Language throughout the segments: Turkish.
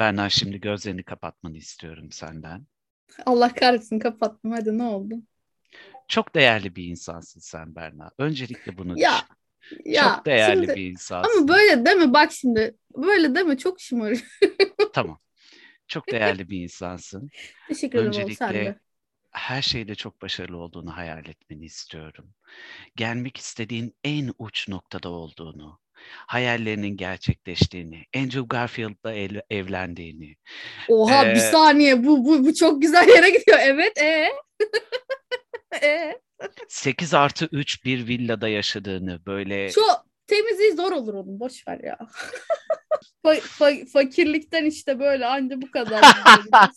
Berna şimdi gözlerini kapatmanı istiyorum senden. Allah kahretsin kapattım hadi ne oldu? Çok değerli bir insansın sen Berna. Öncelikle bunu Ya, düşün. Ya Çok değerli şimdi- bir insansın. Ama böyle deme bak şimdi. Böyle deme çok şımarık. Tamam. Çok değerli bir insansın. Teşekkür ederim oğlum sen Öncelikle de. her şeyde çok başarılı olduğunu hayal etmeni istiyorum. Gelmek istediğin en uç noktada olduğunu, hayallerinin gerçekleştiğini, Andrew Garfield'la el- evlendiğini, Oha Ee, bir saniye bu, bu, bu çok güzel yere gidiyor. Evet e. e. 8 artı 3 bir villada yaşadığını, böyle Çok temizliği zor olur onun boş ver ya. Fa- fa- fakirlikten işte böyle anca bu kadar.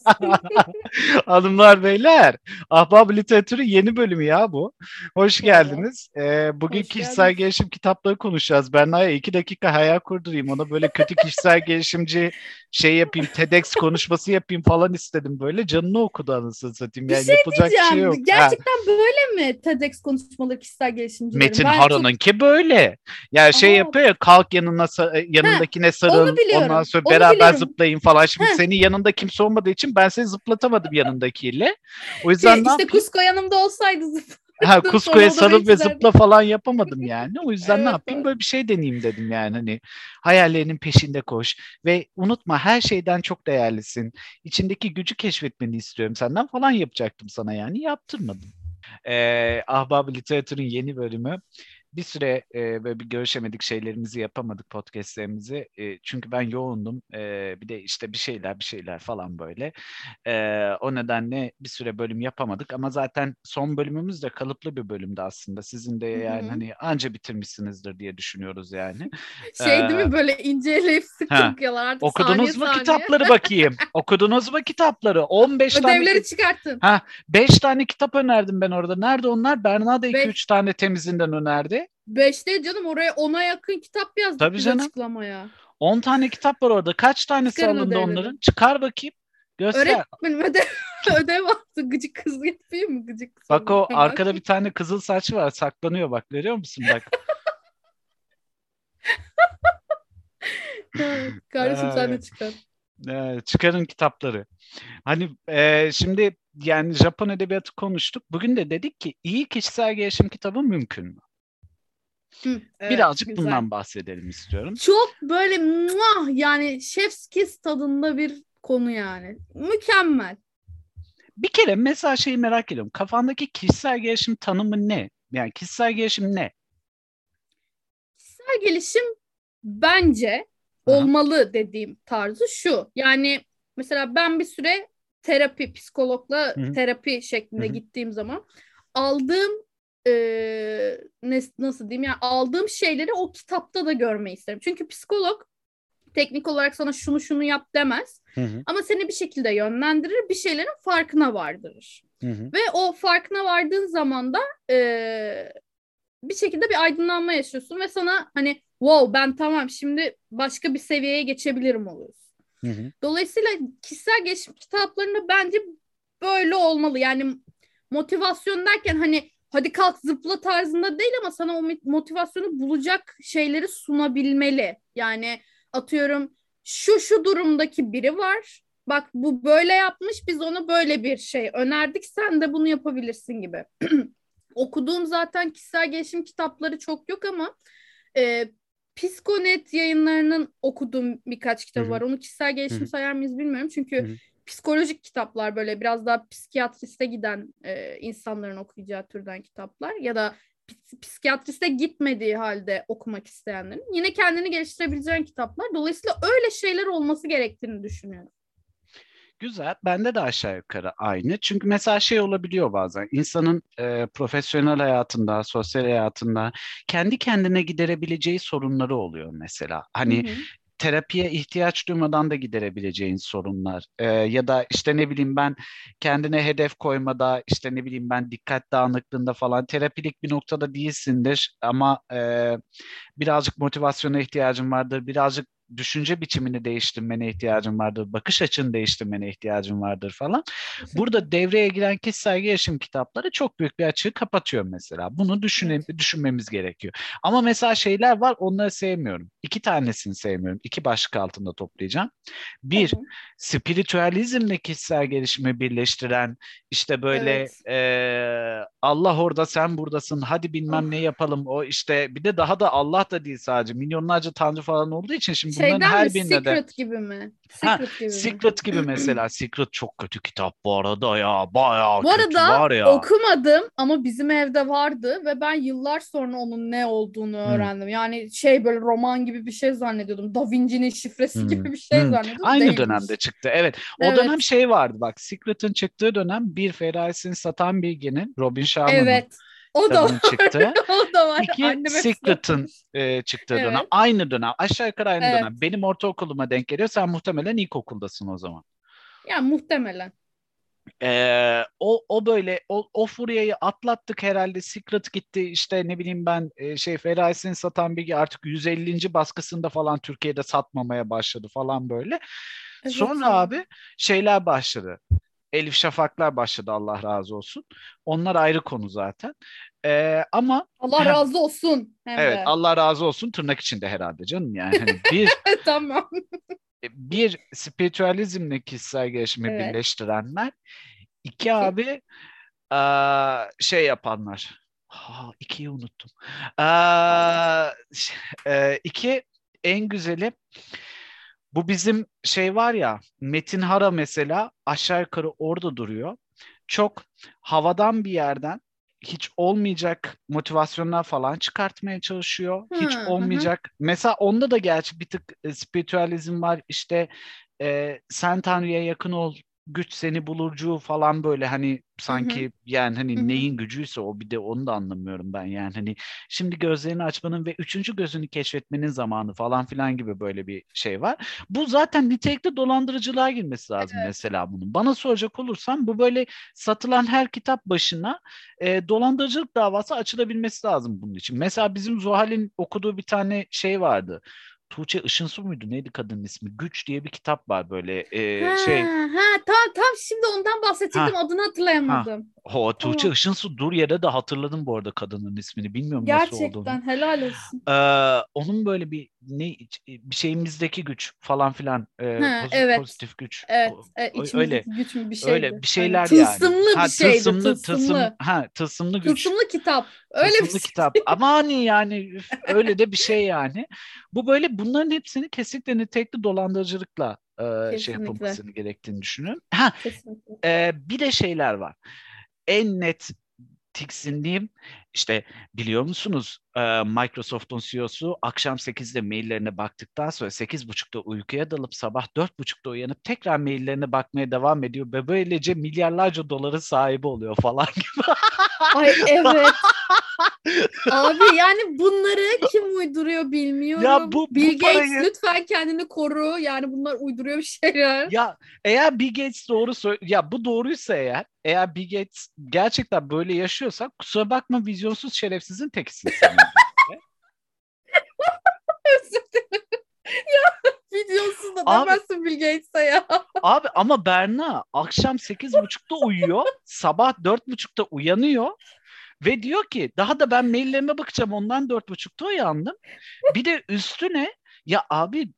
Hanımlar beyler, Ahbap Literatürü yeni bölümü ya bu. Hoş geldiniz. Ee, bugün Hoş kişisel geldiniz. gelişim kitapları konuşacağız. Ben Naya iki dakika hayal kurdurayım. Ona böyle kötü kişisel gelişimci şey yapayım, TEDx konuşması yapayım falan istedim böyle. Canını okudu anasını satayım. Bir Yani şey yapacak bir şey Diyeceğim, yok. Ha, Gerçekten böyle mi TEDx konuşmaları kişisel gelişimcilerin? Metin Ben çok- böyle. Yani şey Aa. yapıyor ya kalk yanına yanındakine sarıl. Biliyorum, Ondan sonra onu beraber biliyorum. zıplayın falan. Şimdi Heh. senin yanında kimse olmadığı için ben seni zıplatamadım yanındakiyle. O yüzden ne işte yapayım? Kusko yanımda olsaydı zıp- Ha, Kusko'ya sarıl ve zıpla falan yapamadım yani. O yüzden ne Evet, yapayım? evet. Böyle bir şey deneyeyim dedim yani. Hani hayallerinin peşinde koş ve unutma her şeyden çok değerlisin. İçindeki gücü keşfetmeni istiyorum senden falan yapacaktım sana yani. Yaptırmadım. Ee, Ahbab Literatür'ün yeni bölümü. Bir süre e, böyle bir görüşemedik şeylerimizi yapamadık podcastlerimizi. E, çünkü ben yoğundum. E, bir de işte bir şeyler bir şeyler falan böyle. E, o nedenle bir süre bölüm yapamadık ama zaten son bölümümüz de kalıplı bir bölümdü aslında. Sizin de yani hani anca bitirmişsinizdir diye düşünüyoruz yani. şey değil Ee, mi böyle inceleyip sık ha, okuyorlar artık Okudunuz saniye mu saniye. kitapları bakayım? Okudunuz mu kitapları? 15 tane Ödevleri çıkarttın. Ha, 5 tane kitap önerdim ben orada. Nerede onlar? Berna da 2-3 Beş. tane temizinden önerdi. Beşte canım oraya ona yakın kitap yazdık Tabii biz canım. açıklamaya. 10 tane kitap var orada. Kaç tanesi Çıkarın alındı ödevleri. onların? Çıkar bakayım. Göster. Öğretmenim ödev, ödev attı. Gıcık kız yapayım mı? Gıcık kız. Bak o arkada bir tane kızıl saç var saklanıyor bak görüyor musun bak. Evet, Kardeşim sen de çıkar. Ee, çıkarın kitapları. Hani e, şimdi yani Japon edebiyatı konuştuk. Bugün de dedik ki iyi kişisel gelişim kitabı mümkün mü? Hı, evet, Birazcık güzel. bundan bahsedelim istiyorum. Çok böyle muah yani chef's kiss tadında bir konu yani. Mükemmel. Bir kere mesela şeyi merak ediyorum. Kafandaki kişisel gelişim tanımı ne? Yani kişisel gelişim ne? Kişisel gelişim bence Aha. olmalı dediğim tarzı şu. Yani mesela ben bir süre terapi, psikologla Hı hı. terapi şeklinde Hı hı. gittiğim zaman aldığım ne, nasıl diyeyim yani aldığım şeyleri o kitapta da görmeyi isterim. Çünkü psikolog teknik olarak sana şunu şunu yap demez Hı hı, ama seni bir şekilde yönlendirir, bir şeylerin farkına vardırır. hı hı, Ve o farkına vardığın zaman da eee, bir şekilde bir aydınlanma yaşıyorsun ve sana hani wow ben tamam şimdi başka bir seviyeye geçebilirim oluyorsun. hı hı. Dolayısıyla kişisel gelişim kitaplarında bence böyle olmalı. Yani motivasyon derken hani hadi kalk zıpla tarzında değil ama sana o motivasyonu bulacak şeyleri sunabilmeli. Yani atıyorum şu şu durumdaki biri var. Bak bu böyle yapmış biz ona böyle bir şey önerdik sen de bunu yapabilirsin gibi. Okuduğum zaten kişisel gelişim kitapları çok yok ama e, Psikonet yayınlarının okuduğum birkaç kitabı Hı hı. var. Onu kişisel gelişim Hı hı. sayar mıyız bilmiyorum. Çünkü Hı hı. Psikolojik kitaplar böyle biraz daha psikiyatriste giden e, insanların okuyacağı türden kitaplar ya da ps- psikiyatriste gitmediği halde okumak isteyenlerin yine kendini geliştirebileceğin kitaplar. Dolayısıyla öyle şeyler olması gerektiğini düşünüyorum. Güzel. Bende de aşağı yukarı aynı. Çünkü mesela şey olabiliyor bazen. insanın e, profesyonel hayatında, sosyal hayatında kendi kendine giderebileceği sorunları oluyor mesela. Hani. Terapiye ihtiyaç duymadan da giderebileceğin sorunlar. Ee, ya da işte ne bileyim ben kendine hedef koymada işte ne bileyim ben dikkat dağınıklığında falan terapilik bir noktada değilsindir. Ama e, birazcık motivasyona ihtiyacın vardır birazcık düşünce biçimini değiştirmene ihtiyacın vardır, bakış açını değiştirmene ihtiyacın vardır falan. Burada devreye giren kişisel gelişim kitapları çok büyük bir açığı kapatıyor mesela. Bunu düşüne, düşünmemiz gerekiyor. Ama mesela şeyler var onları sevmiyorum. İki tanesini sevmiyorum. İki başlık altında toplayacağım. Bir, Tamam. spiritüalizmle kişisel gelişimi birleştiren işte böyle Evet. eee, Allah orada sen buradasın hadi bilmem Ah. ne yapalım o işte bir de daha da Allah da değil sadece milyonlarca tanrı falan olduğu için şimdi bunların Şeyden her mi? birine de Secret gibi mi? Ha, Secret gibi mi? Secret gibi mesela Secret çok kötü kitap bu arada ya bayağı Bu kötü arada var ya. okumadım ama bizim evde vardı ve ben yıllar sonra onun ne olduğunu Hmm. öğrendim. Yani şey böyle roman gibi bir şey zannediyordum. Da Vinci'nin şifresi Hmm. gibi bir şey Hmm. zannediyordum. Aynı Değilmiş. dönemde çıktı. Evet. O Evet. dönem şey vardı bak. Secret'ın çıktığı dönem bir Ferrari'sini satan bilginin Robin Sharma'nın Evet. O da var. çıktı. o da var. İki Annem Secret'ın e, çıktığı Evet. dönem. Aynı dönem. Aşağı yukarı aynı Evet. dönem. Benim ortaokuluma denk geliyor. Sen muhtemelen ilkokuldasın o zaman. Yani muhtemelen. Ee, o o böyle o, o furyayı atlattık herhalde. Secret gitti işte ne bileyim ben e, şey Ferrari'sini satan bilgi artık 150. baskısında falan Türkiye'de satmamaya başladı falan böyle. Evet Sonra ya. abi şeyler başladı. Elif Şafaklar başladı Allah razı olsun. Onlar ayrı konu zaten. Ee, ama Allah razı olsun. Hem evet de. Allah razı olsun tırnak içinde herhalde canım yani. Hani bir tamam. bir spiritüalizmle kişisel gelişimi Evet. birleştirenler. iki abi eee, şey yapanlar. Ha, ikiyi unuttum. Eee, ş- eee, iki en güzeli bu bizim şey var ya Metin Hara mesela aşağı yukarı orada duruyor. Çok havadan bir yerden hiç olmayacak motivasyonlar falan çıkartmaya çalışıyor. Hiç Hı, hı olmayacak. Mesela onda da gerçi bir tık e, spiritüalizm var. İşte e, sen Tanrı'ya yakın ol, güç seni bulurcu falan böyle hani sanki yani hani Hı hı. neyin gücüyse o bir de onu da anlamıyorum ben yani hani şimdi gözlerini açmanın ve üçüncü gözünü keşfetmenin zamanı falan filan gibi böyle bir şey var. Bu zaten nitelikli dolandırıcılığa girmesi lazım Evet. mesela bunun. Bana soracak olursam bu böyle satılan her kitap başına e, dolandırıcılık davası açılabilmesi lazım bunun için. Mesela bizim Zuhal'in okuduğu bir tane şey vardı. Tuğçe Işınsu muydu? Neydi kadının ismi? Güç diye bir kitap var böyle e, ha, şey. ha, tam tam şimdi ondan bahsedecektim adını hatırlayamadım. O Tuğçe Tamam. Işınsu dur yere de hatırladım bu arada kadının ismini. Bilmiyorum nasıl olduğunu. Gerçekten helal olsun. Ee, onun böyle bir ne bir şeyimizdeki güç falan filan e, Ha, pozi- evet. pozitif güç. Evet, o- içimizdeki güç mü bir şeydi. öyle bir şeyler yani. Tılsımlı Ha, bir şeydi. Tılsımlı, tılsım, ha, tılsımlı güç. Tılsımlı kitap. Öyle Tılsımlı bir şey. kitap. Ama hani yani üf, öyle de bir şey yani. Bu böyle bunların hepsini kesinlikle nitelikli dolandırıcılıkla e, şey yapılmasını gerektiğini düşünüyorum. Ha, Kesinlikle. ee, bir de şeyler var. En net tiksindiğim işte biliyor musunuz Microsoft'un CEO'su akşam 8'de maillerine baktıktan sonra 8.30'da uykuya dalıp sabah 4.30'da uyanıp tekrar maillerine bakmaya devam ediyor ve böylece milyarlarca doların sahibi oluyor falan gibi. Ay evet. Abi yani bunları kim uyduruyor bilmiyorum. Ya bu- bu Bill Gates parayı- lütfen kendini koru. Yani bunlar uyduruyor bir şeyler. ya eğer Bill Gates doğru söyle ya bu doğruysa eğer eğer Bill Gates gerçekten böyle yaşıyorsa kusura bakma vizyonsuz şerefsizin tekisin sen. Özür dilerim. ya videosuz da Abi- demezsin Bill Gates'e ya. Abi ama Berna akşam 8.30'da uyuyor, sabah 4.30'da uyanıyor ve diyor ki daha da ben maillerime bakacağım ondan 4.30'da uyandım. Bir de üstüne ya abi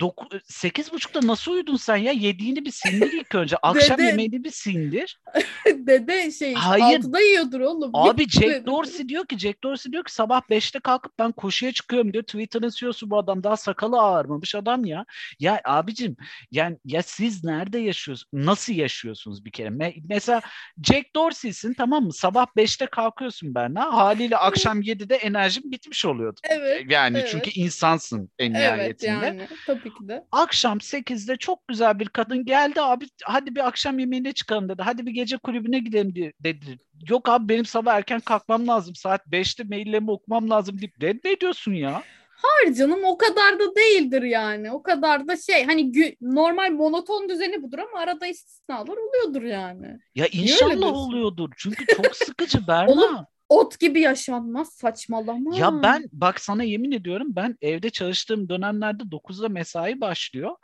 doku- 8.30'da nasıl uyudun sen ya? Yediğini bir sindir ilk önce. Akşam Dede- yemeğini bir sindir. Dede şey Hayır. altıda yiyordur oğlum. Abi Jack Dorsey diyor ki Jack Dorsey diyor ki sabah 5'te kalkıp ben koşuya çıkıyorum diyor. Twitter'ın CEO'su bu adam daha sakalı ağarmamış adam ya. Ya abicim yani ya siz nerede yaşıyorsunuz? Nasıl yaşıyorsunuz bir kere? Me- mesela Jack Dorsey'sin tamam mı? Sabah 5'te kalkıyorsun Berna. Haliyle akşam 7'de enerjin bitmiş oluyordu. Evet. Yani evet. çünkü insansın en Evet nihayetinde. yani tabii ki de. Akşam 8'de çok güzel bir kadın geldi abi hadi bir akşam yemeğine çıkalım dedi. Hadi bir gece kulübüne gidelim di- dedi. Yok abi benim sabah erken kalkmam lazım. Saat 5'te maillerimi okumam lazım deyip ne, ne diyorsun ya? Hayır canım o kadar da değildir yani. O kadar da şey hani gü- normal monoton düzeni budur ama arada istisnalar oluyordur yani. Ya inşallah oluyordur. Çünkü çok sıkıcı Berna. Oğlum, ot gibi yaşanmaz saçmalama. Ya ben bak sana yemin ediyorum ben evde çalıştığım dönemlerde 9'da mesai başlıyor.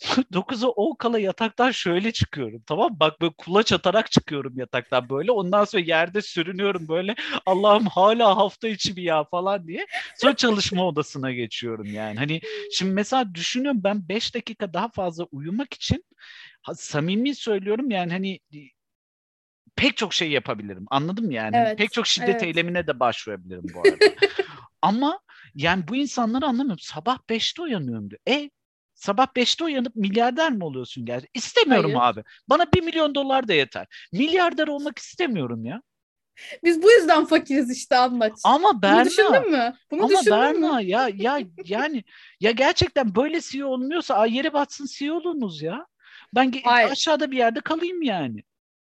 9'a 10 kala yataktan şöyle çıkıyorum tamam bak böyle kulaç atarak çıkıyorum yataktan böyle. Ondan sonra yerde sürünüyorum böyle. Allah'ım hala hafta içi bir ya falan diye. Sonra çalışma odasına geçiyorum yani. Hani şimdi mesela düşünüyorum ben 5 dakika daha fazla uyumak için samimi söylüyorum yani hani pek çok şey yapabilirim anladın mı yani Evet, pek çok şiddet evet. eylemine de başvurabilirim bu arada ama yani bu insanları anlamıyorum sabah 5'te uyanıyorum diyor e Sabah 5'te uyanıp milyarder mi oluyorsun gerçekten? İstemiyorum Hayır. abi. Bana 1 milyon dolar da yeter. Milyarder olmak istemiyorum ya. Biz bu yüzden fakiriz işte anlaç. Ama Bunu Berna, düşündün mü? Bunu ama düşündün mü? Berna ya ya yani ya gerçekten böyle CEO olmuyorsa ay yere batsın CEO olunuz ya. Ben Hayır. aşağıda bir yerde kalayım yani.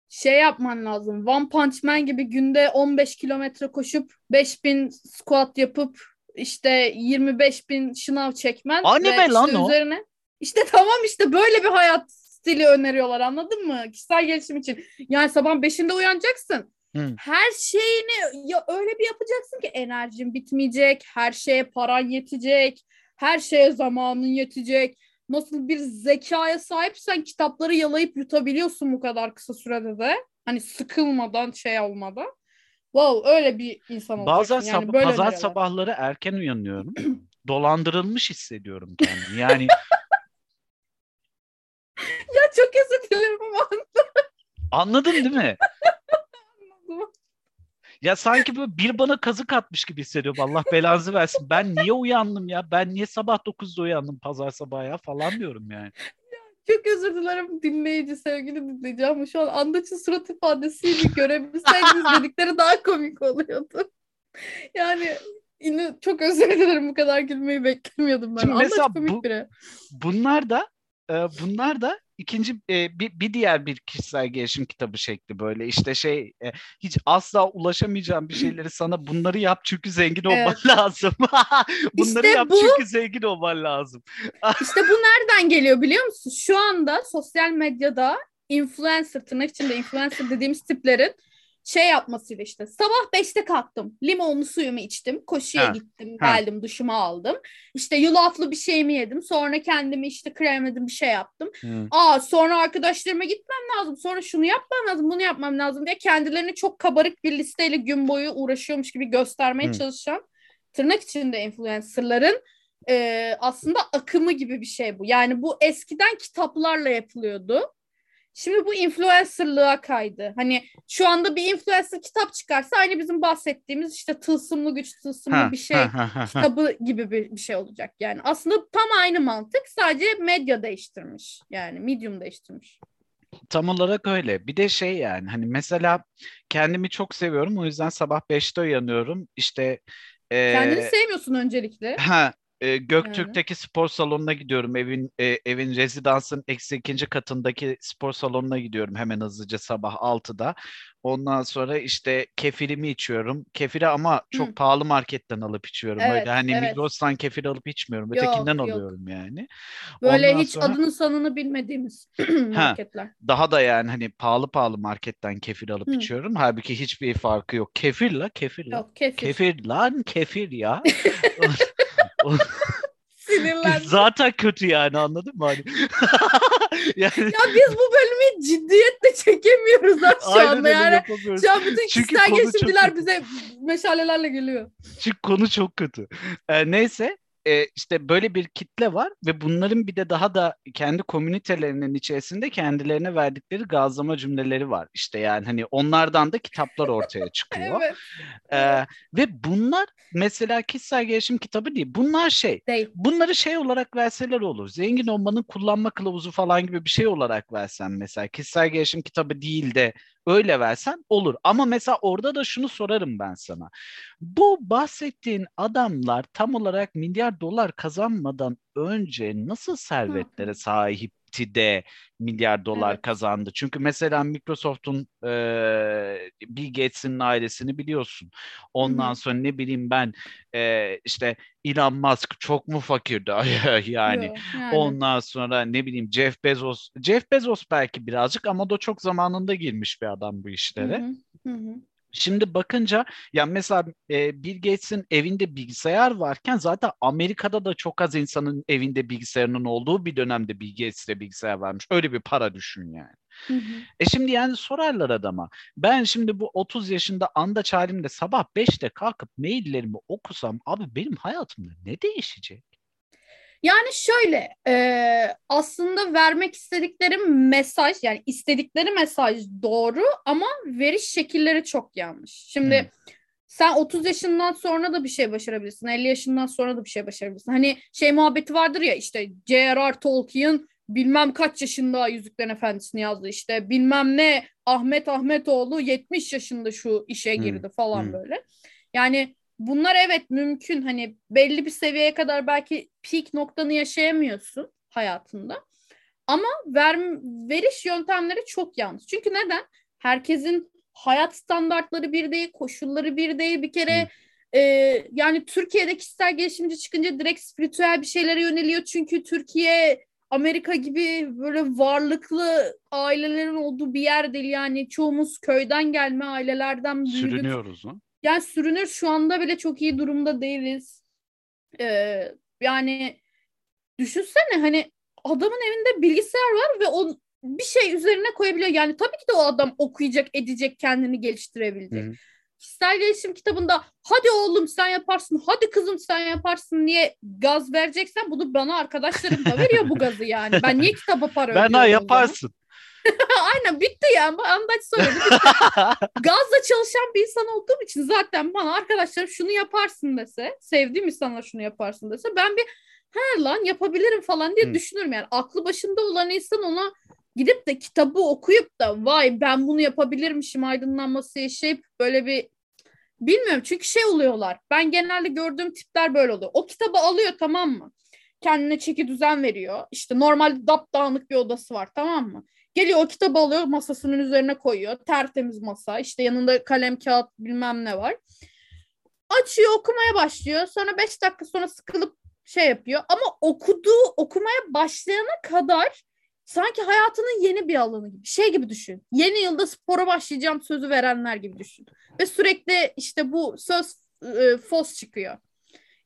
Şey yapman lazım. One Punch Man gibi günde 15 kilometre koşup 5000 squat yapıp işte 25 bin şınav çekmen. Anime ve lan işte o. Üzerine... İşte tamam işte böyle bir hayat stili öneriyorlar anladın mı? Kişisel gelişim için. Yani sabah 5'inde uyanacaksın. Hı. Her şeyini ya öyle bir yapacaksın ki enerjin bitmeyecek, her şeye paran yetecek, her şeye zamanın yetecek. Nasıl bir zekaya sahipsen kitapları yalayıp yutabiliyorsun bu kadar kısa sürede de. Hani sıkılmadan şey olmadan. Wow öyle bir insan olacaksın. Bazen yani sab- böyle pazar öneriyorlar. sabahları erken uyanıyorum. Dolandırılmış hissediyorum kendimi. Yani Ya çok özür dilerim ama anladın değil mi? Ya sanki böyle bir bana kazık atmış gibi hissediyorum. Allah belanızı versin. Ben niye uyandım ya? Ben niye sabah 9'da uyandım pazar sabahı ya falan diyorum yani. Çok özür dilerim dinleyici, sevgili dinleyici ama şu an Andaç'ın surat ifadesiyle görebilseydiniz dedikleri daha komik oluyordu. Yani yine çok özür dilerim bu kadar gülmeyi beklemiyordum ben. Şimdi Andaç komik bu- biri. Bunlar da e, bunlar da ikinci e, bir, bir diğer bir kişisel gelişim kitabı şekli böyle işte şey e, hiç asla ulaşamayacağım bir şeyleri sana bunları yap çünkü zengin olman Evet. lazım. bunları İşte yap bu- çünkü zengin olman lazım. İşte bu nereden geliyor biliyor musun? Şu anda sosyal medyada influencer, tırnak içinde influencer dediğimiz tiplerin şey yapmasıyla işte sabah 5'te kalktım. Limonlu suyumu içtim. Koşuya Ha, gittim. ha. Geldim duşumu aldım. İşte yulaflı bir şeyimi yedim. Sonra kendimi işte kremledim bir şey yaptım. Aa sonra arkadaşlarıma gitmem lazım. Sonra şunu yapmam lazım, bunu yapmam lazım diye kendilerini çok kabarık bir listeyle gün boyu uğraşıyormuş gibi göstermeye Hı. çalışan tırnak içinde influencerların e, aslında akımı gibi bir şey bu. Yani bu eskiden kitaplarla yapılıyordu. Şimdi bu influencerlığa kaydı. Hani şu anda bir influencer kitap çıkarsa aynı bizim bahsettiğimiz işte tılsımlı güç, tılsımlı Ha, bir şey ha, ha, kitabı gibi bir, bir şey olacak. Yani aslında tam aynı mantık sadece medya değiştirmiş. Yani medium değiştirmiş. Tam olarak öyle. Bir de şey yani hani mesela kendimi çok seviyorum o yüzden sabah 5'te uyanıyorum. İşte Kendini sevmiyorsun öncelikle. Ha, e, Göktürk'teki spor salonuna gidiyorum. Evin e, evin rezidansın eksi ikinci katındaki spor salonuna gidiyorum hemen hızlıca sabah 6'da. Ondan sonra işte kefirimi içiyorum. Kefiri ama çok Hı. pahalı marketten alıp içiyorum. Evet, Öyle hani evet. Migros'tan kefir alıp içmiyorum. Yok, Ötekinden yok. alıyorum yani. Böyle Ondan hiç sonra- adını sanını bilmediğimiz marketler. Daha da yani hani pahalı pahalı marketten kefir alıp Hı. içiyorum. Halbuki hiçbir farkı yok. Kefir la kefir la. Yok kefir. Kefir lan kefir ya. Sinirlendim. Zaten kötü yani anladın mı? Hani... yani ya biz bu bölümü ciddiyetle çekemiyoruz ha şu aynen anda yani. Şu an bütün Çünkü kişisel gelişimciler bize meşalelerle geliyor. Çünkü konu çok kötü. Ee, neyse e, işte böyle bir kitle var ve bunların bir de daha da kendi komünitelerinin içerisinde kendilerine verdikleri gazlama cümleleri var. İşte yani hani onlardan da kitaplar ortaya çıkıyor. Evet. Ee, ve bunlar mesela kişisel gelişim kitabı değil. Bunlar şey Değil. bunları şey olarak verseler olur. Zengin olmanın kullanma kılavuzu falan gibi bir şey olarak versen mesela. Kişisel gelişim kitabı değil de öyle versen olur. Ama mesela orada da şunu sorarım ben sana. Bu bahsettiğin adamlar tam olarak milyar dolar kazanmadan önce nasıl servetlere sahipti de milyar dolar Evet. kazandı? Çünkü mesela Microsoft'un eee Bill Gates'in ailesini biliyorsun. Ondan Hı hı. sonra ne bileyim ben eee, işte Elon Musk çok mu fakirdi yani? Yok, yani. Ondan sonra ne bileyim Jeff Bezos. Jeff Bezos belki birazcık ama da çok zamanında girmiş bir adam bu işlere. hı, hı hı. Şimdi bakınca ya mesela e, Bill Gates'in evinde bilgisayar varken zaten Amerika'da da çok az insanın evinde bilgisayarının olduğu bir dönemde Bill Gates'te bilgisayar varmış. Öyle bir para düşün yani. Hı hı. E şimdi yani sorarlar adama. Ben şimdi bu 30 yaşında anda halimde sabah 5'te kalkıp maillerimi okusam abi benim hayatımda ne değişecek? Yani şöyle e, aslında vermek istedikleri mesaj yani istedikleri mesaj doğru ama veriş şekilleri çok yanlış. Şimdi Hmm. sen 30 yaşından sonra da bir şey başarabilirsin. 50 yaşından sonra da bir şey başarabilirsin. Hani şey muhabbeti vardır ya işte J.R.R. Tolkien bilmem kaç yaşında Yüzüklerin Efendisi'ni yazdı işte bilmem ne Ahmet Ahmetoğlu 70 yaşında şu işe Hmm, girdi falan hmm. böyle. Yani bunlar evet mümkün hani belli bir seviyeye kadar belki peak noktanı yaşayamıyorsun hayatında. Ama ver, veriş yöntemleri çok yanlış. Çünkü neden? Herkesin hayat standartları bir değil, koşulları bir değil. Bir kere e, yani Türkiye'de kişisel gelişimci çıkınca direkt spiritüel bir şeylere yöneliyor. Çünkü Türkiye Amerika gibi böyle varlıklı ailelerin olduğu bir yer değil. Yani çoğumuz köyden gelme ailelerden büyüdük. Sürünüyoruz mu? Yani sürünür şu anda bile çok iyi durumda değiliz. Ee, yani düşünsene hani adamın evinde bilgisayar var ve o bir şey üzerine koyabiliyor. Yani tabii ki de o adam okuyacak, edecek, kendini geliştirebilecek. Hı. Kişisel gelişim kitabında hadi oğlum sen yaparsın, hadi kızım sen yaparsın diye gaz vereceksen bunu bana arkadaşlarım da veriyor bu gazı yani. Ben niye kitaba para Ben ödüyorum o zaman? yaparsın. Aynen bitti yani. Andaç söyledi. Gazla çalışan bir insan olduğum için zaten bana arkadaşlarım şunu yaparsın dese, sevdiğim insanlar şunu yaparsın dese ben bir her lan yapabilirim falan diye Hı. düşünürüm yani. Aklı başında olan insan ona gidip de kitabı okuyup da vay ben bunu yapabilirmişim aydınlanması yaşayıp böyle bir bilmiyorum çünkü şey oluyorlar. Ben genelde gördüğüm tipler böyle oluyor. O kitabı alıyor tamam mı? Kendine çeki düzen veriyor. İşte normal dapdağınık bir odası var tamam mı? Geliyor o kitabı alıyor masasının üzerine koyuyor. Tertemiz masa. işte yanında kalem kağıt bilmem ne var. Açıyor okumaya başlıyor. Sonra 5 dakika sonra sıkılıp şey yapıyor. Ama okuduğu okumaya başlayana kadar sanki hayatının yeni bir alanı gibi. Şey gibi düşün. Yeni yılda spora başlayacağım sözü verenler gibi düşün. Ve sürekli işte bu söz e, fos çıkıyor.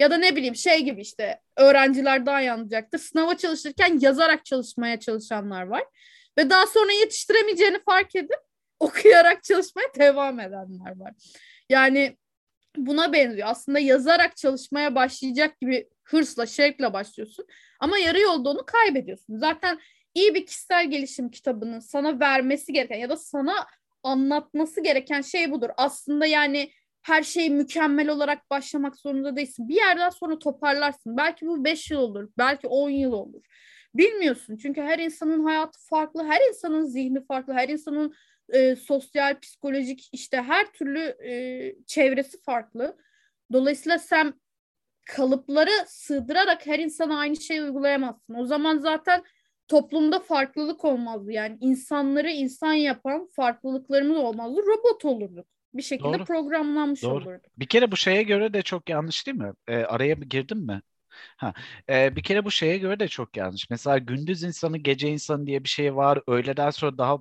Ya da ne bileyim şey gibi işte öğrenciler daha iyi anlayacaktır. Sınava çalışırken yazarak çalışmaya çalışanlar var. Ve daha sonra yetiştiremeyeceğini fark edip okuyarak çalışmaya devam edenler var. Yani buna benziyor. Aslında yazarak çalışmaya başlayacak gibi hırsla, şevkle başlıyorsun. Ama yarı yolda onu kaybediyorsun. Zaten iyi bir kişisel gelişim kitabının sana vermesi gereken ya da sana anlatması gereken şey budur. Aslında yani her şey mükemmel olarak başlamak zorunda değilsin. Bir yerden sonra toparlarsın. Belki bu 5 yıl olur, belki 10 yıl olur. Bilmiyorsun çünkü her insanın hayatı farklı, her insanın zihni farklı, her insanın e, sosyal, psikolojik işte her türlü e, çevresi farklı. Dolayısıyla sen kalıpları sığdırarak her insana aynı şeyi uygulayamazsın. O zaman zaten toplumda farklılık olmazdı. Yani insanları insan yapan farklılıklarımız olmazdı. Robot olurduk. Bir şekilde Doğru. programlanmış Doğru. olurduk. Bir kere bu şeye göre de çok yanlış değil mi? Ee, araya bir girdim mi? Ha, e, bir kere bu şeye göre de çok yanlış. Mesela gündüz insanı, gece insanı diye bir şey var. Öğleden sonra daha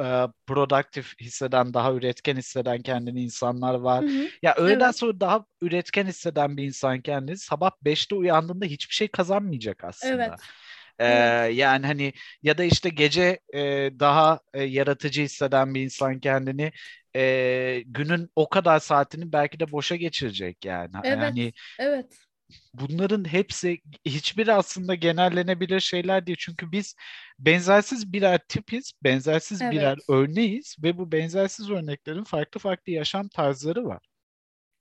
e, produktif hisseden, daha üretken hisseden kendini insanlar var. Hı hı. Ya öğleden Evet. sonra daha üretken hisseden bir insan kendini sabah 5'te uyandığında hiçbir şey kazanmayacak aslında. Evet. Ee, Evet. yani hani ya da işte gece e, daha e, yaratıcı hisseden bir insan kendini e, günün o kadar saatini belki de boşa geçirecek yani. Evet. Hani Evet. Bunların hepsi hiçbiri aslında genellenebilir şeyler değil. Çünkü biz benzersiz birer tipiz, benzersiz Evet. birer örneğiz ve bu benzersiz örneklerin farklı farklı yaşam tarzları var.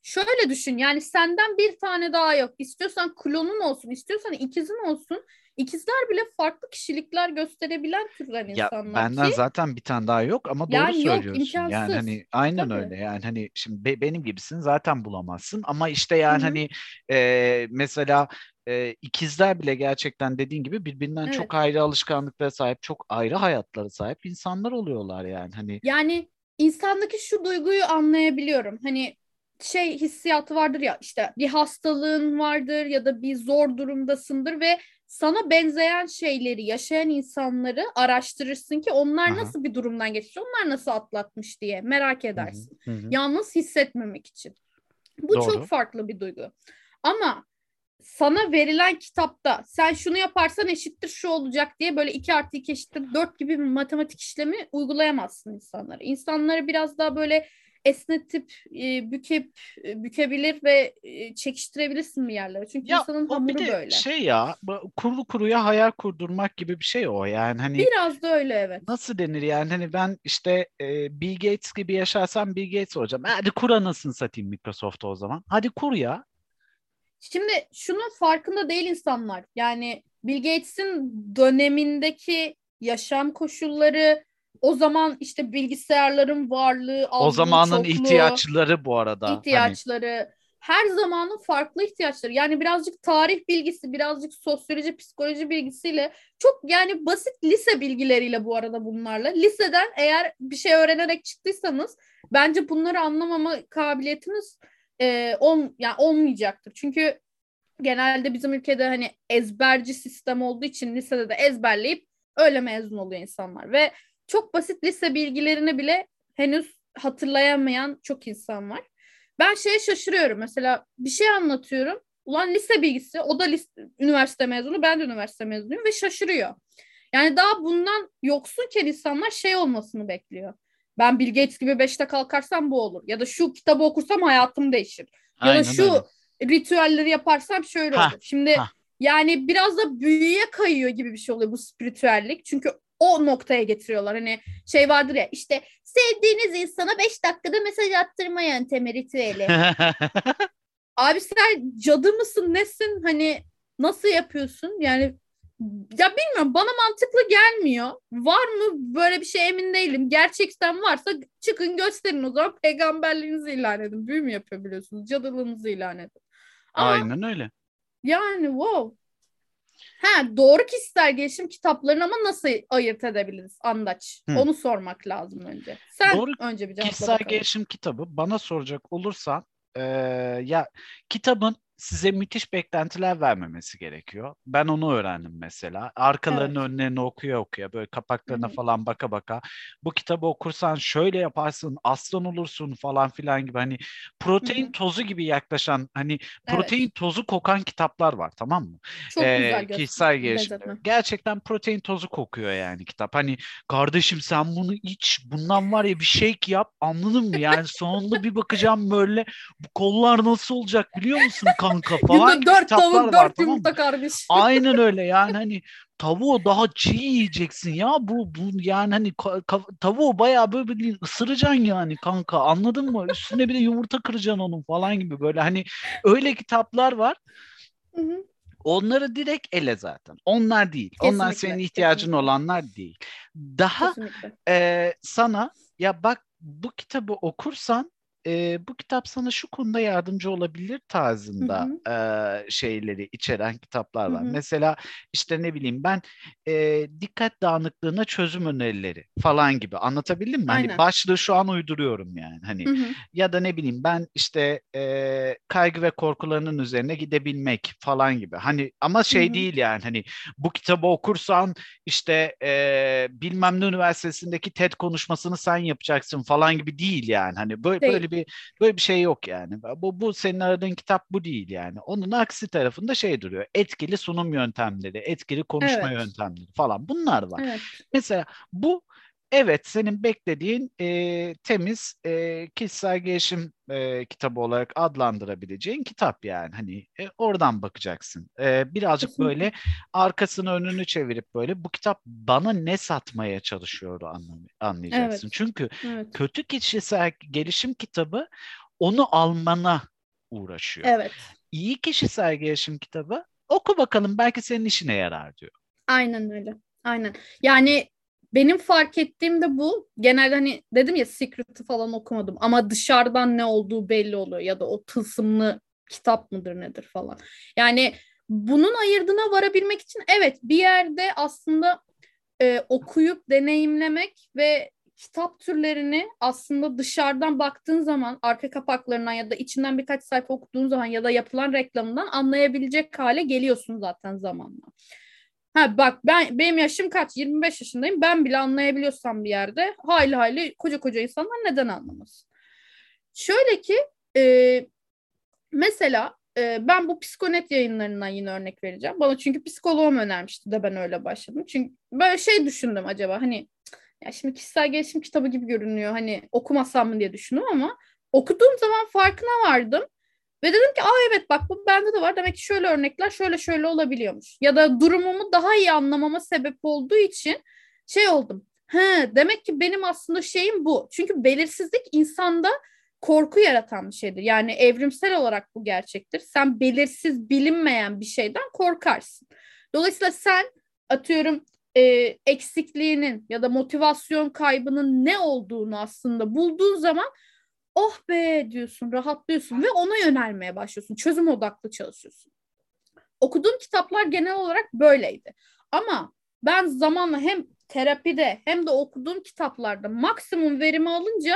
Şöyle düşün yani senden bir tane daha yok. İstiyorsan klonun olsun, istiyorsan ikizin olsun. İkizler bile farklı kişilikler gösterebilen türden Ya insanlar benden ki. zaten bir tane daha yok ama doğru Yani yok, söylüyorsun. Yani imkansız. hani aynen Tabii. öyle. Yani hani şimdi be- benim gibisin zaten bulamazsın ama işte yani Hı hı. hani e, mesela e, ikizler bile gerçekten dediğin gibi birbirinden Evet. çok ayrı alışkanlıklara sahip, çok ayrı hayatlara sahip insanlar oluyorlar yani. Hani Yani insandaki şu duyguyu anlayabiliyorum. Hani şey hissiyatı vardır ya işte bir hastalığın vardır ya da bir zor durumdasındır ve sana benzeyen şeyleri yaşayan insanları araştırırsın ki onlar Aha. nasıl bir durumdan geçmiş, onlar nasıl atlatmış diye merak edersin. Hı hı. Yalnız hissetmemek için. Bu Doğru. çok farklı bir duygu. Ama sana verilen kitapta sen şunu yaparsan eşittir şu olacak diye böyle 2 artı 2 eşittir 4 gibi bir matematik işlemi uygulayamazsın insanlara. İnsanları biraz daha böyle esnetip, e, bükep, bükebilir ve e, çekiştirebilirsin bir yerlere. Çünkü Ya insanın o bir hamuru de böyle. şey ya kurulu kuruya hayal kurdurmak gibi bir şey o yani hani Biraz da öyle evet. nasıl denir yani hani ben işte e, Bill Gates gibi yaşarsam Bill Gates olacağım. Hadi kur anasını satayım Microsoft'u o zaman. Hadi kur ya. Şimdi şunun farkında değil insanlar. Yani Bill Gates'in dönemindeki yaşam koşulları, o zaman işte bilgisayarların varlığı, O zamanın çokluğu, ihtiyaçları bu arada. Hani ihtiyaçları, her zamanın farklı ihtiyaçları. Yani birazcık tarih bilgisi, birazcık sosyoloji, psikoloji bilgisiyle çok yani basit lise bilgileriyle bu arada bunlarla. Liseden eğer bir şey öğrenerek çıktıysanız bence bunları anlamama kabiliyetiniz e, on, yani olmayacaktır. Çünkü genelde bizim ülkede hani ezberci sistem olduğu için lisede de ezberleyip öyle mezun oluyor insanlar ve çok basit lise bilgilerini bile henüz hatırlayamayan çok insan var. Ben şeye şaşırıyorum. Mesela bir şey anlatıyorum. Ulan lise bilgisi, o da lise, üniversite mezunu, ben de üniversite mezunuyum ve şaşırıyor. Yani daha bundan yoksunken insanlar şey olmasını bekliyor. Ben Bill Gates gibi beşte kalkarsam bu olur. Ya da şu kitabı okursam hayatım değişir. Ya Aynen da şu öyle. ritüelleri yaparsam şöyle Ha, olur. Şimdi ha. yani biraz da büyüye kayıyor gibi bir şey oluyor bu spiritüellik. Çünkü o noktaya getiriyorlar. Hani şey vardır ya işte sevdiğiniz insana 5 dakikada mesaj attırma yöntemi ritüeli. Abi sen cadı mısın nesin hani nasıl yapıyorsun yani ya bilmiyorum bana mantıklı gelmiyor. Var mı böyle bir şey emin değilim. Gerçekten varsa çıkın gösterin o zaman peygamberliğinizi ilan edin. Büyü mü yapabiliyorsunuz? Cadılığınızı ilan edin. Ama Aynen öyle. yani wow. Ha doğru kişisel gelişim kitaplarını ama nasıl ayırt edebiliriz Andaç? Hı. Onu sormak lazım önce. Sen Doğru önce bir cevapla Kişisel bakalım. gelişim kitabı bana soracak olursan eee, ya kitabın size müthiş beklentiler vermemesi gerekiyor. Ben onu öğrendim mesela. Arkalarını Evet. önlerini okuya okuya böyle kapaklarına Hı hı. falan baka baka bu kitabı okursan şöyle yaparsın aslan olursun falan filan gibi hani protein Hı hı. tozu gibi yaklaşan hani protein tozu kokan kitaplar var tamam mı? Çok Ee, güzel kişisel gelişim. Gerçekten protein tozu kokuyor yani kitap. Hani kardeşim sen bunu iç, bundan var ya bir shake yap, anladın mı? Yani sonunda bir bakacağım böyle bu kollar nasıl olacak biliyor musun kanka falan Günde dört tavuk, var dört tamam yumurta kardeş. Aynen öyle yani hani tavuğu daha çiğ yiyeceksin ya bu bu yani hani tavuğu bayağı böyle bir ısıracaksın yani kanka anladın mı? Üstüne bir de yumurta kıracaksın onun falan gibi böyle hani öyle kitaplar var. Hı hı. Onları direkt ele zaten. Onlar değil. Onlar Kesinlikle, senin ihtiyacın kesinlikle. olanlar değil. Daha Kesinlikle. e, sana ya bak bu kitabı okursan e, bu kitap sana şu konuda yardımcı olabilir tarzında e, şeyleri içeren kitaplar var. Hı hı. Mesela işte ne bileyim ben e, dikkat dağınıklığına çözüm önerileri falan gibi anlatabildim mi? Hani başlığı şu an uyduruyorum yani. Hani Hı hı. ya da ne bileyim ben işte e, kaygı ve korkularının üzerine gidebilmek falan gibi. Hani ama şey Hı hı. değil yani hani bu kitabı okursan işte e, bilmem ne üniversitesindeki TED konuşmasını sen yapacaksın falan gibi değil yani. Hani böyle Değil. böyle bir böyle bir şey yok yani. Bu bu senin aradığın kitap bu değil yani. Onun aksi tarafında şey duruyor. Etkili sunum yöntemleri, etkili konuşma Evet. yöntemleri falan bunlar var. Evet. Mesela bu evet senin beklediğin e, temiz e, kişisel gelişim e, kitabı olarak adlandırabileceğin kitap yani hani e, oradan bakacaksın. E, birazcık Kesinlikle. böyle arkasını önünü çevirip böyle bu kitap bana ne satmaya çalışıyor anlam- anlayacaksın. Evet. Çünkü Evet. kötü kişisel gelişim kitabı onu almana uğraşıyor. Evet. İyi kişisel gelişim kitabı oku bakalım belki senin işine yarar diyor. Aynen öyle. Aynen. Yani benim fark ettiğim de bu. Genelde hani dedim ya Secret'ı falan okumadım ama dışarıdan ne olduğu belli oluyor ya da o tılsımlı kitap mıdır nedir falan. Yani bunun ayırdına varabilmek için evet bir yerde aslında e, okuyup deneyimlemek ve kitap türlerini aslında dışarıdan baktığın zaman arka kapaklarından ya da içinden birkaç sayfa okuduğun zaman ya da yapılan reklamından anlayabilecek hale geliyorsun zaten zamanla. Ha bak ben benim yaşım kaç? 25 yaşındayım. Ben bile anlayabiliyorsam bir yerde hayli hayli koca koca insanlar neden anlamaz? Şöyle ki e, mesela e, ben bu psikonet yayınlarından yine örnek vereceğim. Bana çünkü psikoloğum önermişti de ben öyle başladım. Çünkü böyle şey düşündüm acaba hani ya şimdi kişisel gelişim kitabı gibi görünüyor. Hani okumasam mı diye düşündüm ama okuduğum zaman farkına vardım. Ve dedim ki aa evet bak bu bende de var. Demek ki şöyle örnekler şöyle şöyle olabiliyormuş. Ya da durumumu daha iyi anlamama sebep olduğu için şey oldum. He, demek ki benim aslında şeyim bu. Çünkü belirsizlik insanda korku yaratan bir şeydir. Yani evrimsel olarak bu gerçektir. Sen belirsiz, bilinmeyen bir şeyden korkarsın. Dolayısıyla sen atıyorum e, eksikliğinin ya da motivasyon kaybının ne olduğunu aslında bulduğun zaman oh be diyorsun, rahatlıyorsun ve ona yönelmeye başlıyorsun. Çözüm odaklı çalışıyorsun. Okuduğum kitaplar genel olarak böyleydi. Ama ben zamanla hem terapide hem de okuduğum kitaplarda maksimum verimi alınca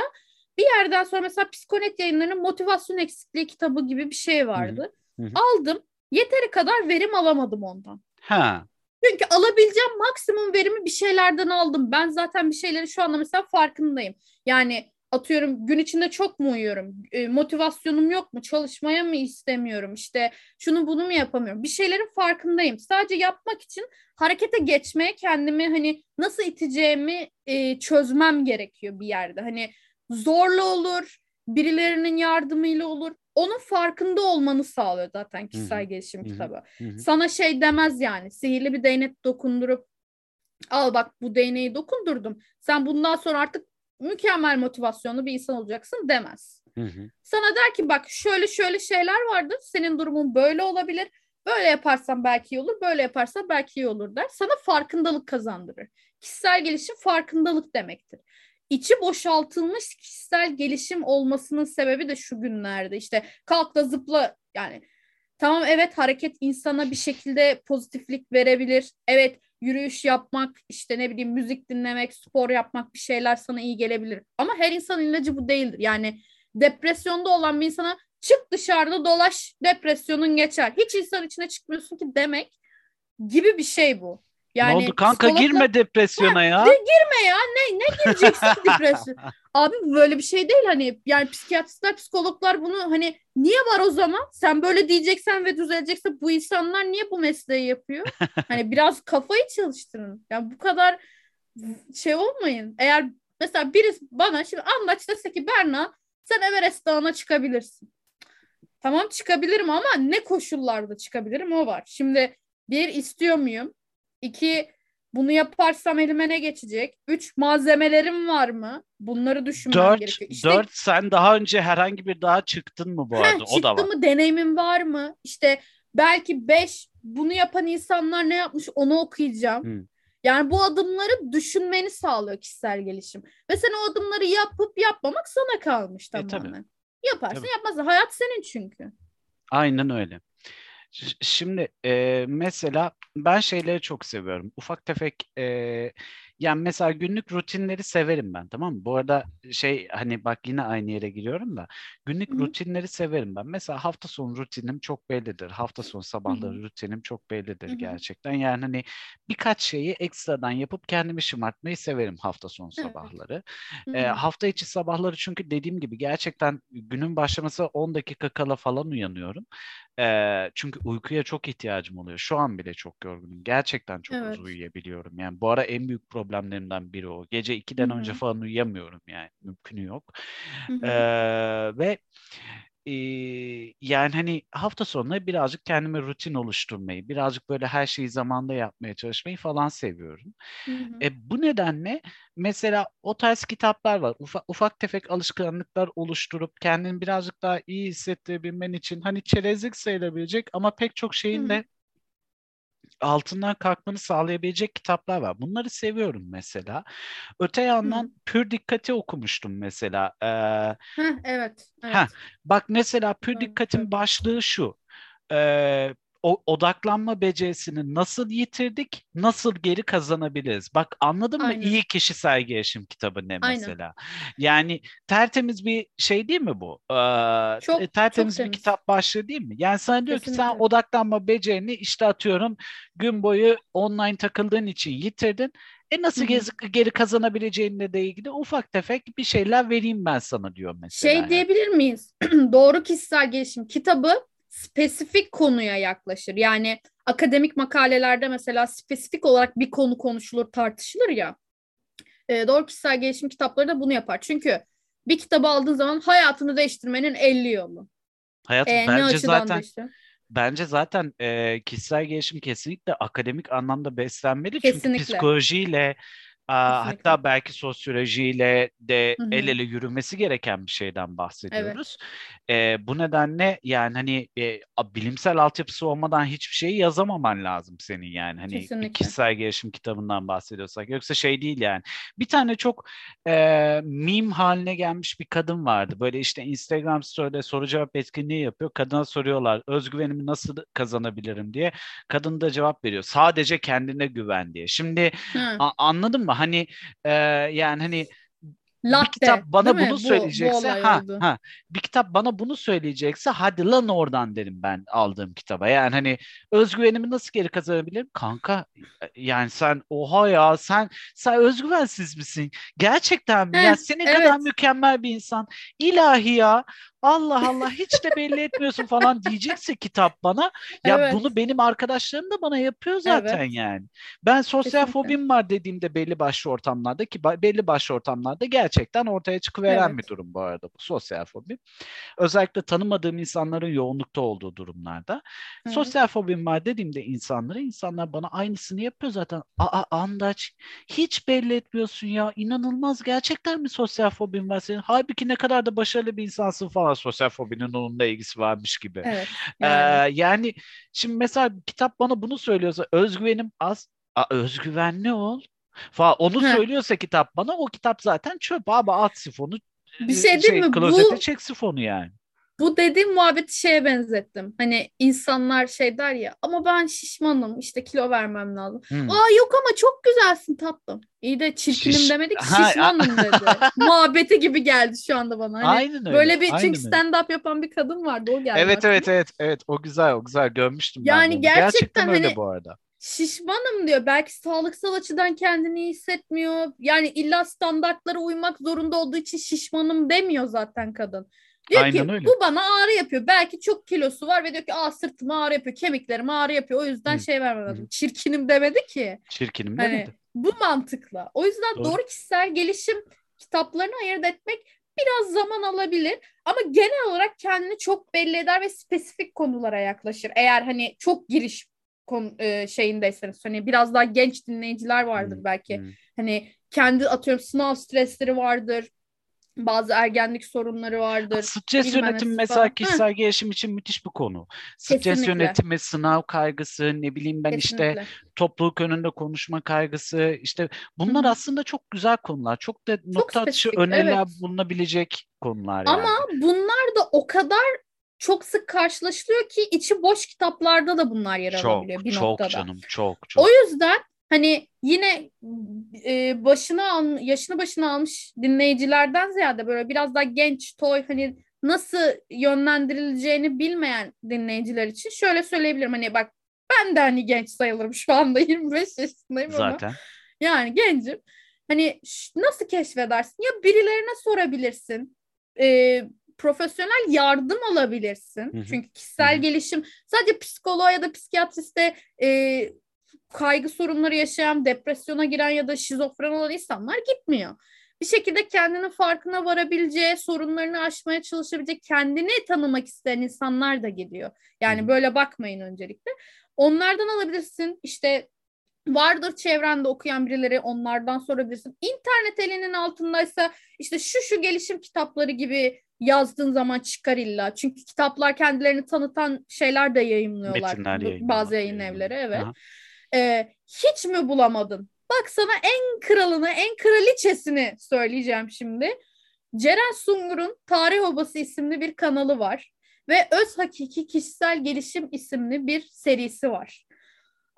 bir yerden sonra mesela Psikonet yayınlarının motivasyon eksikliği kitabı gibi bir şey vardı. Hı hı. Aldım. Yeteri kadar verim alamadım ondan. Ha. Çünkü alabileceğim maksimum verimi bir şeylerden aldım. Ben zaten bir şeyleri şu anda mesela farkındayım. Yani atıyorum gün içinde çok mu uyuyorum? E, motivasyonum yok mu? Çalışmaya mı istemiyorum? İşte şunu bunu mu yapamıyorum? Bir şeylerin farkındayım. Sadece yapmak için harekete geçmeye kendimi hani nasıl iteceğimi e, çözmem gerekiyor bir yerde. Hani zorla olur, birilerinin yardımıyla olur. Onun farkında olmanı sağlıyor zaten kişisel Hı-hı. gelişim Hı-hı. kitabı. Hı-hı. Sana şey demez yani sihirli bir değnek dokundurup al bak bu değneği dokundurdum. Sen bundan sonra artık mükemmel motivasyonlu bir insan olacaksın demez. Hı hı. Sana der ki bak şöyle şöyle şeyler vardır. Senin durumun böyle olabilir. Böyle yaparsan belki iyi olur. Böyle yaparsan belki iyi olur der. Sana farkındalık kazandırır. Kişisel gelişim farkındalık demektir. İçi boşaltılmış kişisel gelişim olmasının sebebi de şu günlerde işte kalk da zıpla yani tamam evet hareket insana bir şekilde pozitiflik verebilir. Evet yürüyüş yapmak, işte ne bileyim müzik dinlemek, spor yapmak bir şeyler sana iyi gelebilir. Ama her insan ilacı bu değildir. Yani depresyonda olan bir insana çık dışarıda dolaş depresyonun geçer. Hiç insan içine çıkmıyorsun ki demek gibi bir şey bu. Yani ne oldu kanka psikologla... girme depresyona ya. De girme ya. Ne ne gireceksin depresyon? Abi böyle bir şey değil hani yani psikiyatristler, psikologlar bunu hani niye var o zaman? Sen böyle diyeceksen ve düzelecekse bu insanlar niye bu mesleği yapıyor? hani biraz kafayı çalıştırın. Yani bu kadar şey olmayın. Eğer mesela birisi bana şimdi anlaç dese ki Berna sen Everest Dağı'na çıkabilirsin. Tamam çıkabilirim ama ne koşullarda çıkabilirim o var. Şimdi bir istiyor muyum? İki bunu yaparsam elime ne geçecek? Üç malzemelerim var mı? Bunları düşünmem dört, gerekiyor. İşte, dört sen daha önce herhangi bir daha çıktın mı bu heh, arada? O da var. mı? Deneyimin var mı? İşte belki beş bunu yapan insanlar ne yapmış onu okuyacağım. Hmm. Yani bu adımları düşünmeni sağlıyor kişisel gelişim. Ve sen o adımları yapıp yapmamak sana kalmış tamamen. E, Yaparsın tabii. yapmazsın. Hayat senin çünkü. Aynen öyle. Şimdi e, mesela ben şeyleri çok seviyorum. Ufak tefek e, yani mesela günlük rutinleri severim ben tamam mı? Bu arada şey hani bak yine aynı yere giriyorum da günlük Hı-hı. rutinleri severim ben. Mesela hafta sonu rutinim çok bellidir. Hafta sonu sabahları Hı-hı. rutinim çok bellidir Hı-hı. gerçekten. Yani hani birkaç şeyi ekstradan yapıp kendimi şımartmayı severim hafta sonu sabahları. E, hafta içi sabahları çünkü dediğim gibi gerçekten günün başlaması 10 dakika kala falan uyanıyorum. E, çünkü uykuya çok ihtiyacım oluyor. Şu an bile çok yorgunum. Gerçekten çok evet. az uyuyabiliyorum. Yani bu ara en büyük problemlerimden biri o. Gece 2'den Hı-hı. önce falan uyuyamıyorum yani. Mümkünü yok. E, ve e, yani hani hafta sonları birazcık kendime rutin oluşturmayı, birazcık böyle her şeyi zamanda yapmaya çalışmayı falan seviyorum. Hı hı. E, bu nedenle mesela o tarz kitaplar var. Ufak, ufak tefek alışkanlıklar oluşturup kendini birazcık daha iyi hissettirebilmen için hani çerezlik sayılabilecek ama pek çok şeyin de altından kalkmanı sağlayabilecek kitaplar var. Bunları seviyorum mesela. Öte yandan Hı. Pür Dikkat'i okumuştum mesela. Ee, heh, evet. evet. Heh, bak mesela Pür Dikkat'in başlığı şu. Ee, o odaklanma becerisini nasıl yitirdik, nasıl geri kazanabiliriz? Bak anladın Aynen. mı? İyi kişisel gelişim kitabı ne Aynen. mesela? Yani tertemiz bir şey değil mi bu? Ee, Çok- tertemiz çok bir temiz. kitap başlığı değil mi? Yani sana diyor ki sen Kesinlikle. odaklanma becerini işte atıyorum gün boyu online takıldığın için yitirdin. E nasıl gezi- geri kazanabileceğinle de ilgili ufak tefek bir şeyler vereyim ben sana diyor mesela. Şey yani. diyebilir miyiz? Doğru kişisel gelişim kitabı spesifik konuya yaklaşır. Yani akademik makalelerde mesela spesifik olarak bir konu konuşulur, tartışılır ya. Ee, doğru kişisel gelişim kitapları da bunu yapar. Çünkü bir kitabı aldığın zaman hayatını değiştirmenin 50 yolu. Hayatım Ee, ne bence zaten değiştir? Bence zaten e, kişisel gelişim kesinlikle akademik anlamda beslenmeli. Çünkü Kesinlikle. psikolojiyle a, Kesinlikle. hatta belki sosyolojiyle de Hı hı. el ele yürümesi gereken bir şeyden bahsediyoruz. E, bu nedenle yani hani e, bilimsel altyapısı olmadan hiçbir şeyi yazamaman lazım senin yani. Hani bir Kesinlikle. kişisel gelişim kitabından bahsediyorsak. Yoksa şey değil yani. Bir tane çok e, meme haline gelmiş bir kadın vardı. Böyle işte Instagram story'de soru cevap etkinliği yapıyor. Kadına soruyorlar özgüvenimi nasıl kazanabilirim diye. Kadın da cevap veriyor. Sadece kendine güven diye. Şimdi a- anladın mı? Hani e, yani hani bir Latte, kitap bana değil mi? bunu Bu- bu söyleyecekse ha oldu. ha bir kitap bana bunu söyleyecekse hadi lan oradan derim ben aldığım kitaba. Yani hani özgüvenimi nasıl geri kazanabilirim? Kanka yani sen oha ya sen sen özgüvensiz misin? Gerçekten mi? Heh, ya senin kadar evet. mükemmel bir insan. İlahi ya. Allah Allah hiç de belli etmiyorsun falan diyecekse kitap bana. Ya Evet. bunu benim arkadaşlarım da bana yapıyor zaten Evet. yani. Ben sosyal Kesinlikle. fobim var dediğimde belli başlı ortamlarda ki belli başlı ortamlarda gerçekten ortaya çıkıveren Evet. bir durum bu arada bu sosyal fobi. Özellikle tanımadığım insanların yoğunlukta olduğu durumlarda. Evet. Sosyal fobim var dediğimde insanlara insanlar bana aynısını yapıyor zaten. Aa Andaç hiç belli etmiyorsun ya inanılmaz gerçekten mi sosyal fobin var senin? Halbuki ne kadar da başarılı bir insansın falan sosyal fobinin onunla ilgisi varmış gibi. Evet. Ee, Yani. yani şimdi mesela kitap bana bunu söylüyorsa özgüvenim az. Aa, özgüvenli ol. Falan. Onu Heh. söylüyorsa kitap bana o kitap zaten çöp abi at sifonu. Bir şey değil mi? Klozete Bu- çek sifonu yani. Bu dediğim muhabbeti şeye benzettim. Hani insanlar şey der ya ama ben şişmanım işte kilo vermem lazım. Hmm. Aa yok ama çok güzelsin tatlım. İyi de çirkinim Şiş- demedik şişmanım dedi. Muhabbeti gibi geldi şu anda bana. Hani aynen öyle. böyle bir aynen çünkü öyle. stand-up yapan bir kadın vardı o geldi. Evet aklıma. evet evet evet o güzel o güzel görmüştüm ben Yani onu. gerçekten öyle hani- bu arada. Şişmanım diyor. Belki sağlıksal açıdan kendini iyi hissetmiyor. Yani illa standartlara uymak zorunda olduğu için şişmanım demiyor zaten kadın. Diyor Aynen ki öyle. bu bana ağrı yapıyor. Belki çok kilosu var ve diyor ki aa sırtım ağrı yapıyor, kemiklerim ağrı yapıyor. O yüzden Hı. şey vermem lazım. Hı. Çirkinim demedi ki. Çirkinim Hani demedi. bu mantıkla. O yüzden Doğru. doğru. kişisel gelişim kitaplarını ayırt etmek biraz zaman alabilir. Ama genel olarak kendini çok belli eder ve spesifik konulara yaklaşır. Eğer hani çok giriş konu, e, şeyindeyseniz hani biraz daha genç dinleyiciler vardır Hı, belki. hı. Hani kendi atıyorum sınav stresleri vardır. Bazı ergenlik sorunları vardır. Stres bilmem yönetimi mesela falan. kişisel gelişim için müthiş bir konu. Stres Kesinlikle. yönetimi, sınav kaygısı, ne bileyim ben işte Kesinlikle. topluluk önünde konuşma kaygısı işte bunlar Hı aslında çok güzel konular. Çok da nokta atışı öneriler evet. bulunabilecek konular yani. Ama bunlar da o kadar çok sık karşılaşılıyor ki içi boş kitaplarda da bunlar yer alabiliyor çok bir çok noktada. canım çok çok. O yüzden hani yine e, başına al, yaşını başına almış dinleyicilerden ziyade böyle biraz daha genç toy hani nasıl yönlendirileceğini bilmeyen dinleyiciler için şöyle söyleyebilirim hani bak ben de hani genç sayılırım şu anda 25 yaşındayım ama Zaten. yani gencim. Hani nasıl keşfedersin? Ya birilerine sorabilirsin. Ee, profesyonel yardım alabilirsin. Hı hı. Çünkü kişisel Hı hı. gelişim sadece psikoloğa ya da psikiyatriste e, kaygı sorunları yaşayan, depresyona giren ya da şizofren olan insanlar gitmiyor. Bir şekilde kendinin farkına varabileceği, sorunlarını aşmaya çalışabilecek, kendini tanımak isteyen insanlar da gidiyor. Yani böyle bakmayın öncelikle. Onlardan alabilirsin. İşte vardır çevrende okuyan birileri onlardan sorabilirsin. İnternet elinin altındaysa işte şu şu gelişim kitapları gibi yazdığın zaman çıkar illa. Çünkü kitaplar kendilerini tanıtan şeyler de yayınlıyorlar. Metinler yayınlıyorlar. Bazı yayın evleri evet. Aha. Ee, hiç mi bulamadın? Bak sana en kralını, en kraliçesini söyleyeceğim şimdi. Ceren Sungur'un Tarih Obası isimli bir kanalı var. ve Öz Hakiki Kişisel Gelişim isimli bir serisi var.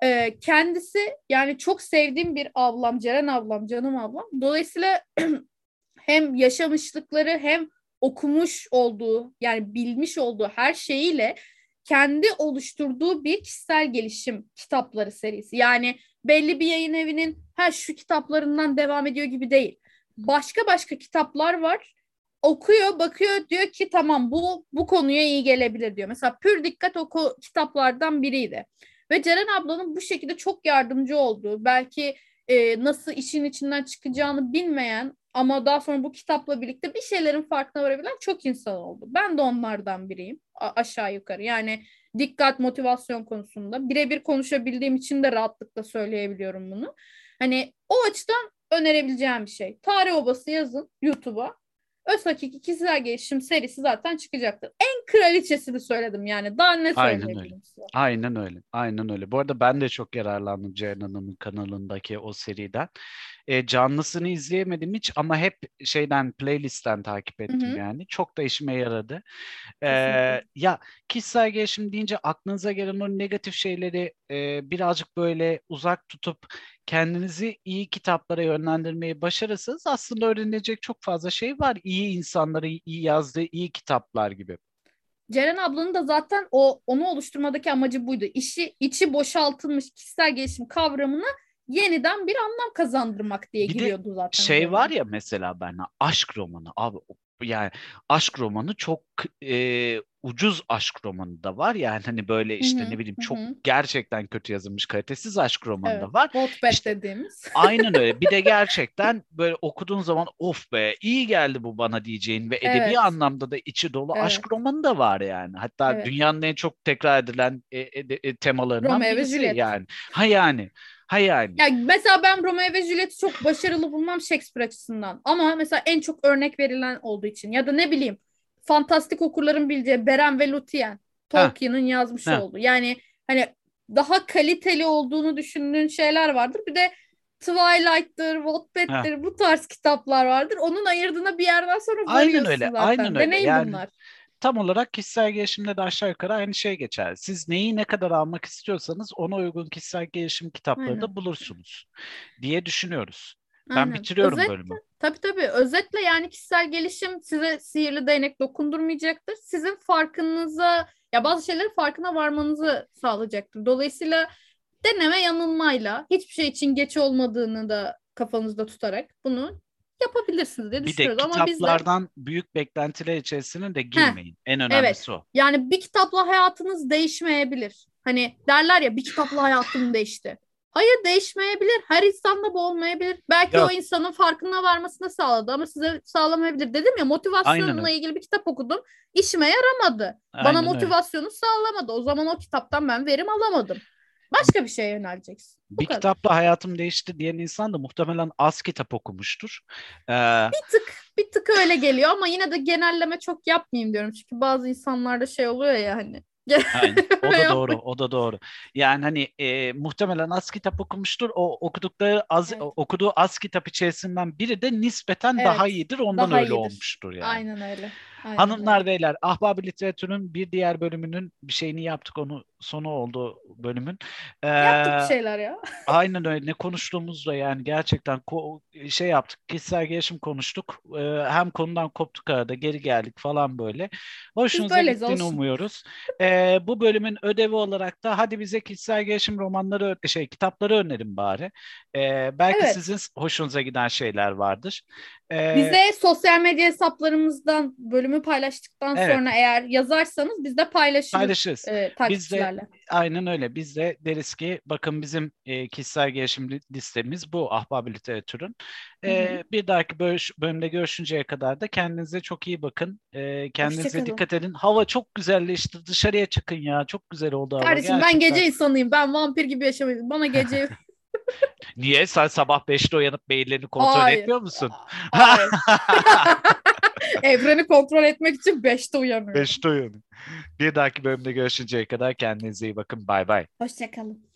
Ee, kendisi yani çok sevdiğim bir ablam, Ceren ablam, canım ablam. Dolayısıyla hem yaşamışlıkları hem okumuş olduğu yani bilmiş olduğu her şeyiyle kendi oluşturduğu bir kişisel gelişim kitapları serisi. Yani belli bir yayın evinin her şu kitaplarından devam ediyor gibi değil. Başka başka kitaplar var. Okuyor, bakıyor, diyor ki tamam bu bu konuya iyi gelebilir diyor. Mesela Pür Dikkat oku kitaplardan biriydi. Ve Ceren ablanın bu şekilde çok yardımcı olduğu, belki e, nasıl işin içinden çıkacağını bilmeyen ama daha sonra bu kitapla birlikte bir şeylerin farkına varabilen çok insan oldu. Ben de onlardan biriyim a- aşağı yukarı. Yani dikkat motivasyon konusunda birebir konuşabildiğim için de rahatlıkla söyleyebiliyorum bunu. Hani o açıdan önerebileceğim bir şey. Tarih Obası yazın YouTube'a. Öz Hakiki Kişisel Gelişim serisi zaten çıkacaktır. En kraliçesini söyledim yani. Daha ne Aynen öyle. size? Aynen öyle. Aynen öyle. Bu arada ben de çok yararlandım Ceren Hanım'ın kanalındaki o seriden. E, canlısını izleyemedim hiç ama hep şeyden playlistten takip ettim hı. yani. Çok da işime yaradı. E, Kesinlikle. ya kişisel gelişim deyince aklınıza gelen o negatif şeyleri e, birazcık böyle uzak tutup kendinizi iyi kitaplara yönlendirmeyi başarırsanız aslında öğrenilecek çok fazla şey var. İyi insanları iyi yazdığı iyi kitaplar gibi. Ceren ablanın da zaten o onu oluşturmadaki amacı buydu. İşi içi boşaltılmış kişisel gelişim kavramına yeniden bir anlam kazandırmak diye Bir de giriyordu zaten. şey üzerine. var ya mesela ben aşk romanı abi yani aşk romanı çok e, ucuz aşk romanı da var yani hani böyle işte Hı hı, ne bileyim çok hı. gerçekten kötü yazılmış kalitesiz aşk romanı Evet. da var. Wattpad İşte- dediğimiz. Aynen öyle. Bir de gerçekten böyle okuduğun zaman of be iyi geldi bu bana diyeceğin ve edebi Evet. anlamda da içi dolu aşk Evet. romanı da var yani. Hatta Evet. dünyanın en çok tekrar edilen e, e, e, temalarından Romeo birisi yani. Ha yani. Ha yani. Yani mesela ben Romeo ve Juliet'i çok başarılı bulmam Shakespeare açısından. Ama mesela en çok örnek verilen olduğu için ya da ne bileyim fantastik okurların bileceği Beren ve Lúthien Tolkien'in yazmış Ha. olduğu. Yani hani daha kaliteli olduğunu düşündüğün şeyler vardır. Bir de Twilight'tır, Wattpad'dir bu tarz kitaplar vardır. Onun ayırdığına bir yerden sonra Aynen varıyorsun öyle, zaten. aynen öyle. Deneyim Yani bunlar. Tam olarak kişisel gelişimde de aşağı yukarı aynı şey geçer. Siz neyi ne kadar almak istiyorsanız ona uygun kişisel gelişim kitapları da bulursunuz diye düşünüyoruz. Ben Aynen. bitiriyorum Özet- bölümü. Tabii tabii. Özetle yani kişisel gelişim size sihirli değnek dokundurmayacaktır. Sizin farkınıza ya bazı şeylerin farkına varmanızı sağlayacaktır. Dolayısıyla deneme yanılmayla hiçbir şey için geç olmadığını da kafanızda tutarak bunu yapabilirsiniz diye Bir de düşünüyoruz. Ama biz de kitaplardan büyük beklentiler içerisine de girmeyin. En önemlisi o. yani bir kitapla hayatınız değişmeyebilir. Hani derler ya bir kitapla hayatım değişti. Hayır değişmeyebilir. Her insanda bu olmayabilir. Belki Yok. o insanın farkına varmasını sağladı ama size sağlamayabilir. Dedim ya motivasyonla öyle. ilgili bir kitap okudum. İşime yaramadı. Bana Aynen öyle. motivasyonu sağlamadı. O zaman o kitaptan ben verim alamadım. Başka bir şeye yöneleceksin. Bu Bir kadar. kitapla hayatım değişti diyen insan da muhtemelen az kitap okumuştur. Ee, Bir tık bir tık öyle geliyor ama yine de genelleme çok yapmayayım diyorum. Çünkü bazı insanlarda şey oluyor ya hani. Aynen. O da doğru, o da doğru. Yani hani e, muhtemelen az kitap okumuştur. O okudukları az Evet. okuduğu az kitap içerisinden biri de nispeten daha Evet, iyidir. Ondan daha öyle iyidir. olmuştur yani. Aynen öyle. Aynen Hanımlar öyle. beyler, Ahbab Literatür'ün bir diğer bölümünün bir şeyini yaptık. Onu sonu oldu bölümün. Ee, Yaptık şeyler ya. Aynen öyle. Ne konuştuğumuzda yani gerçekten ko- şey yaptık. Kişisel gelişim konuştuk. Ee, hem konudan koptuk arada geri geldik falan böyle. Hoşunuza gittiğini olsun. umuyoruz. Ee, bu bölümün ödevi olarak da hadi bize kişisel gelişim romanları şey kitapları önerin bari. Ee, belki Evet. sizin hoşunuza giden şeyler vardır. Ee, Bize sosyal medya hesaplarımızdan bölümü paylaştıktan Evet. sonra eğer yazarsanız biz de paylaşırız paylaşırız. e, takipçilerle. Aynen öyle. Biz de deriz ki bakın bizim e, kişisel gelişim li- listemiz bu Ahbab Literatür'ün. E, bir dahaki bölüş- bölümde görüşünceye kadar da kendinize çok iyi bakın. E, kendinize dikkat edin. Hava çok güzelleşti. Dışarıya çıkın ya. Çok güzel oldu hava. Kardeşim ben gerçekten. gece insanıyım. Ben vampir gibi yaşamayayım. Bana gece Niye? Sen sabah 5'te uyanıp maillerini kontrol Hayır. etmiyor musun? Hayır. Evreni kontrol etmek için 5'te uyanıyorum. 5'te uyanın. Bir dahaki bölümde görüşünceye kadar kendinize iyi bakın. Bay bay. Hoşçakalın.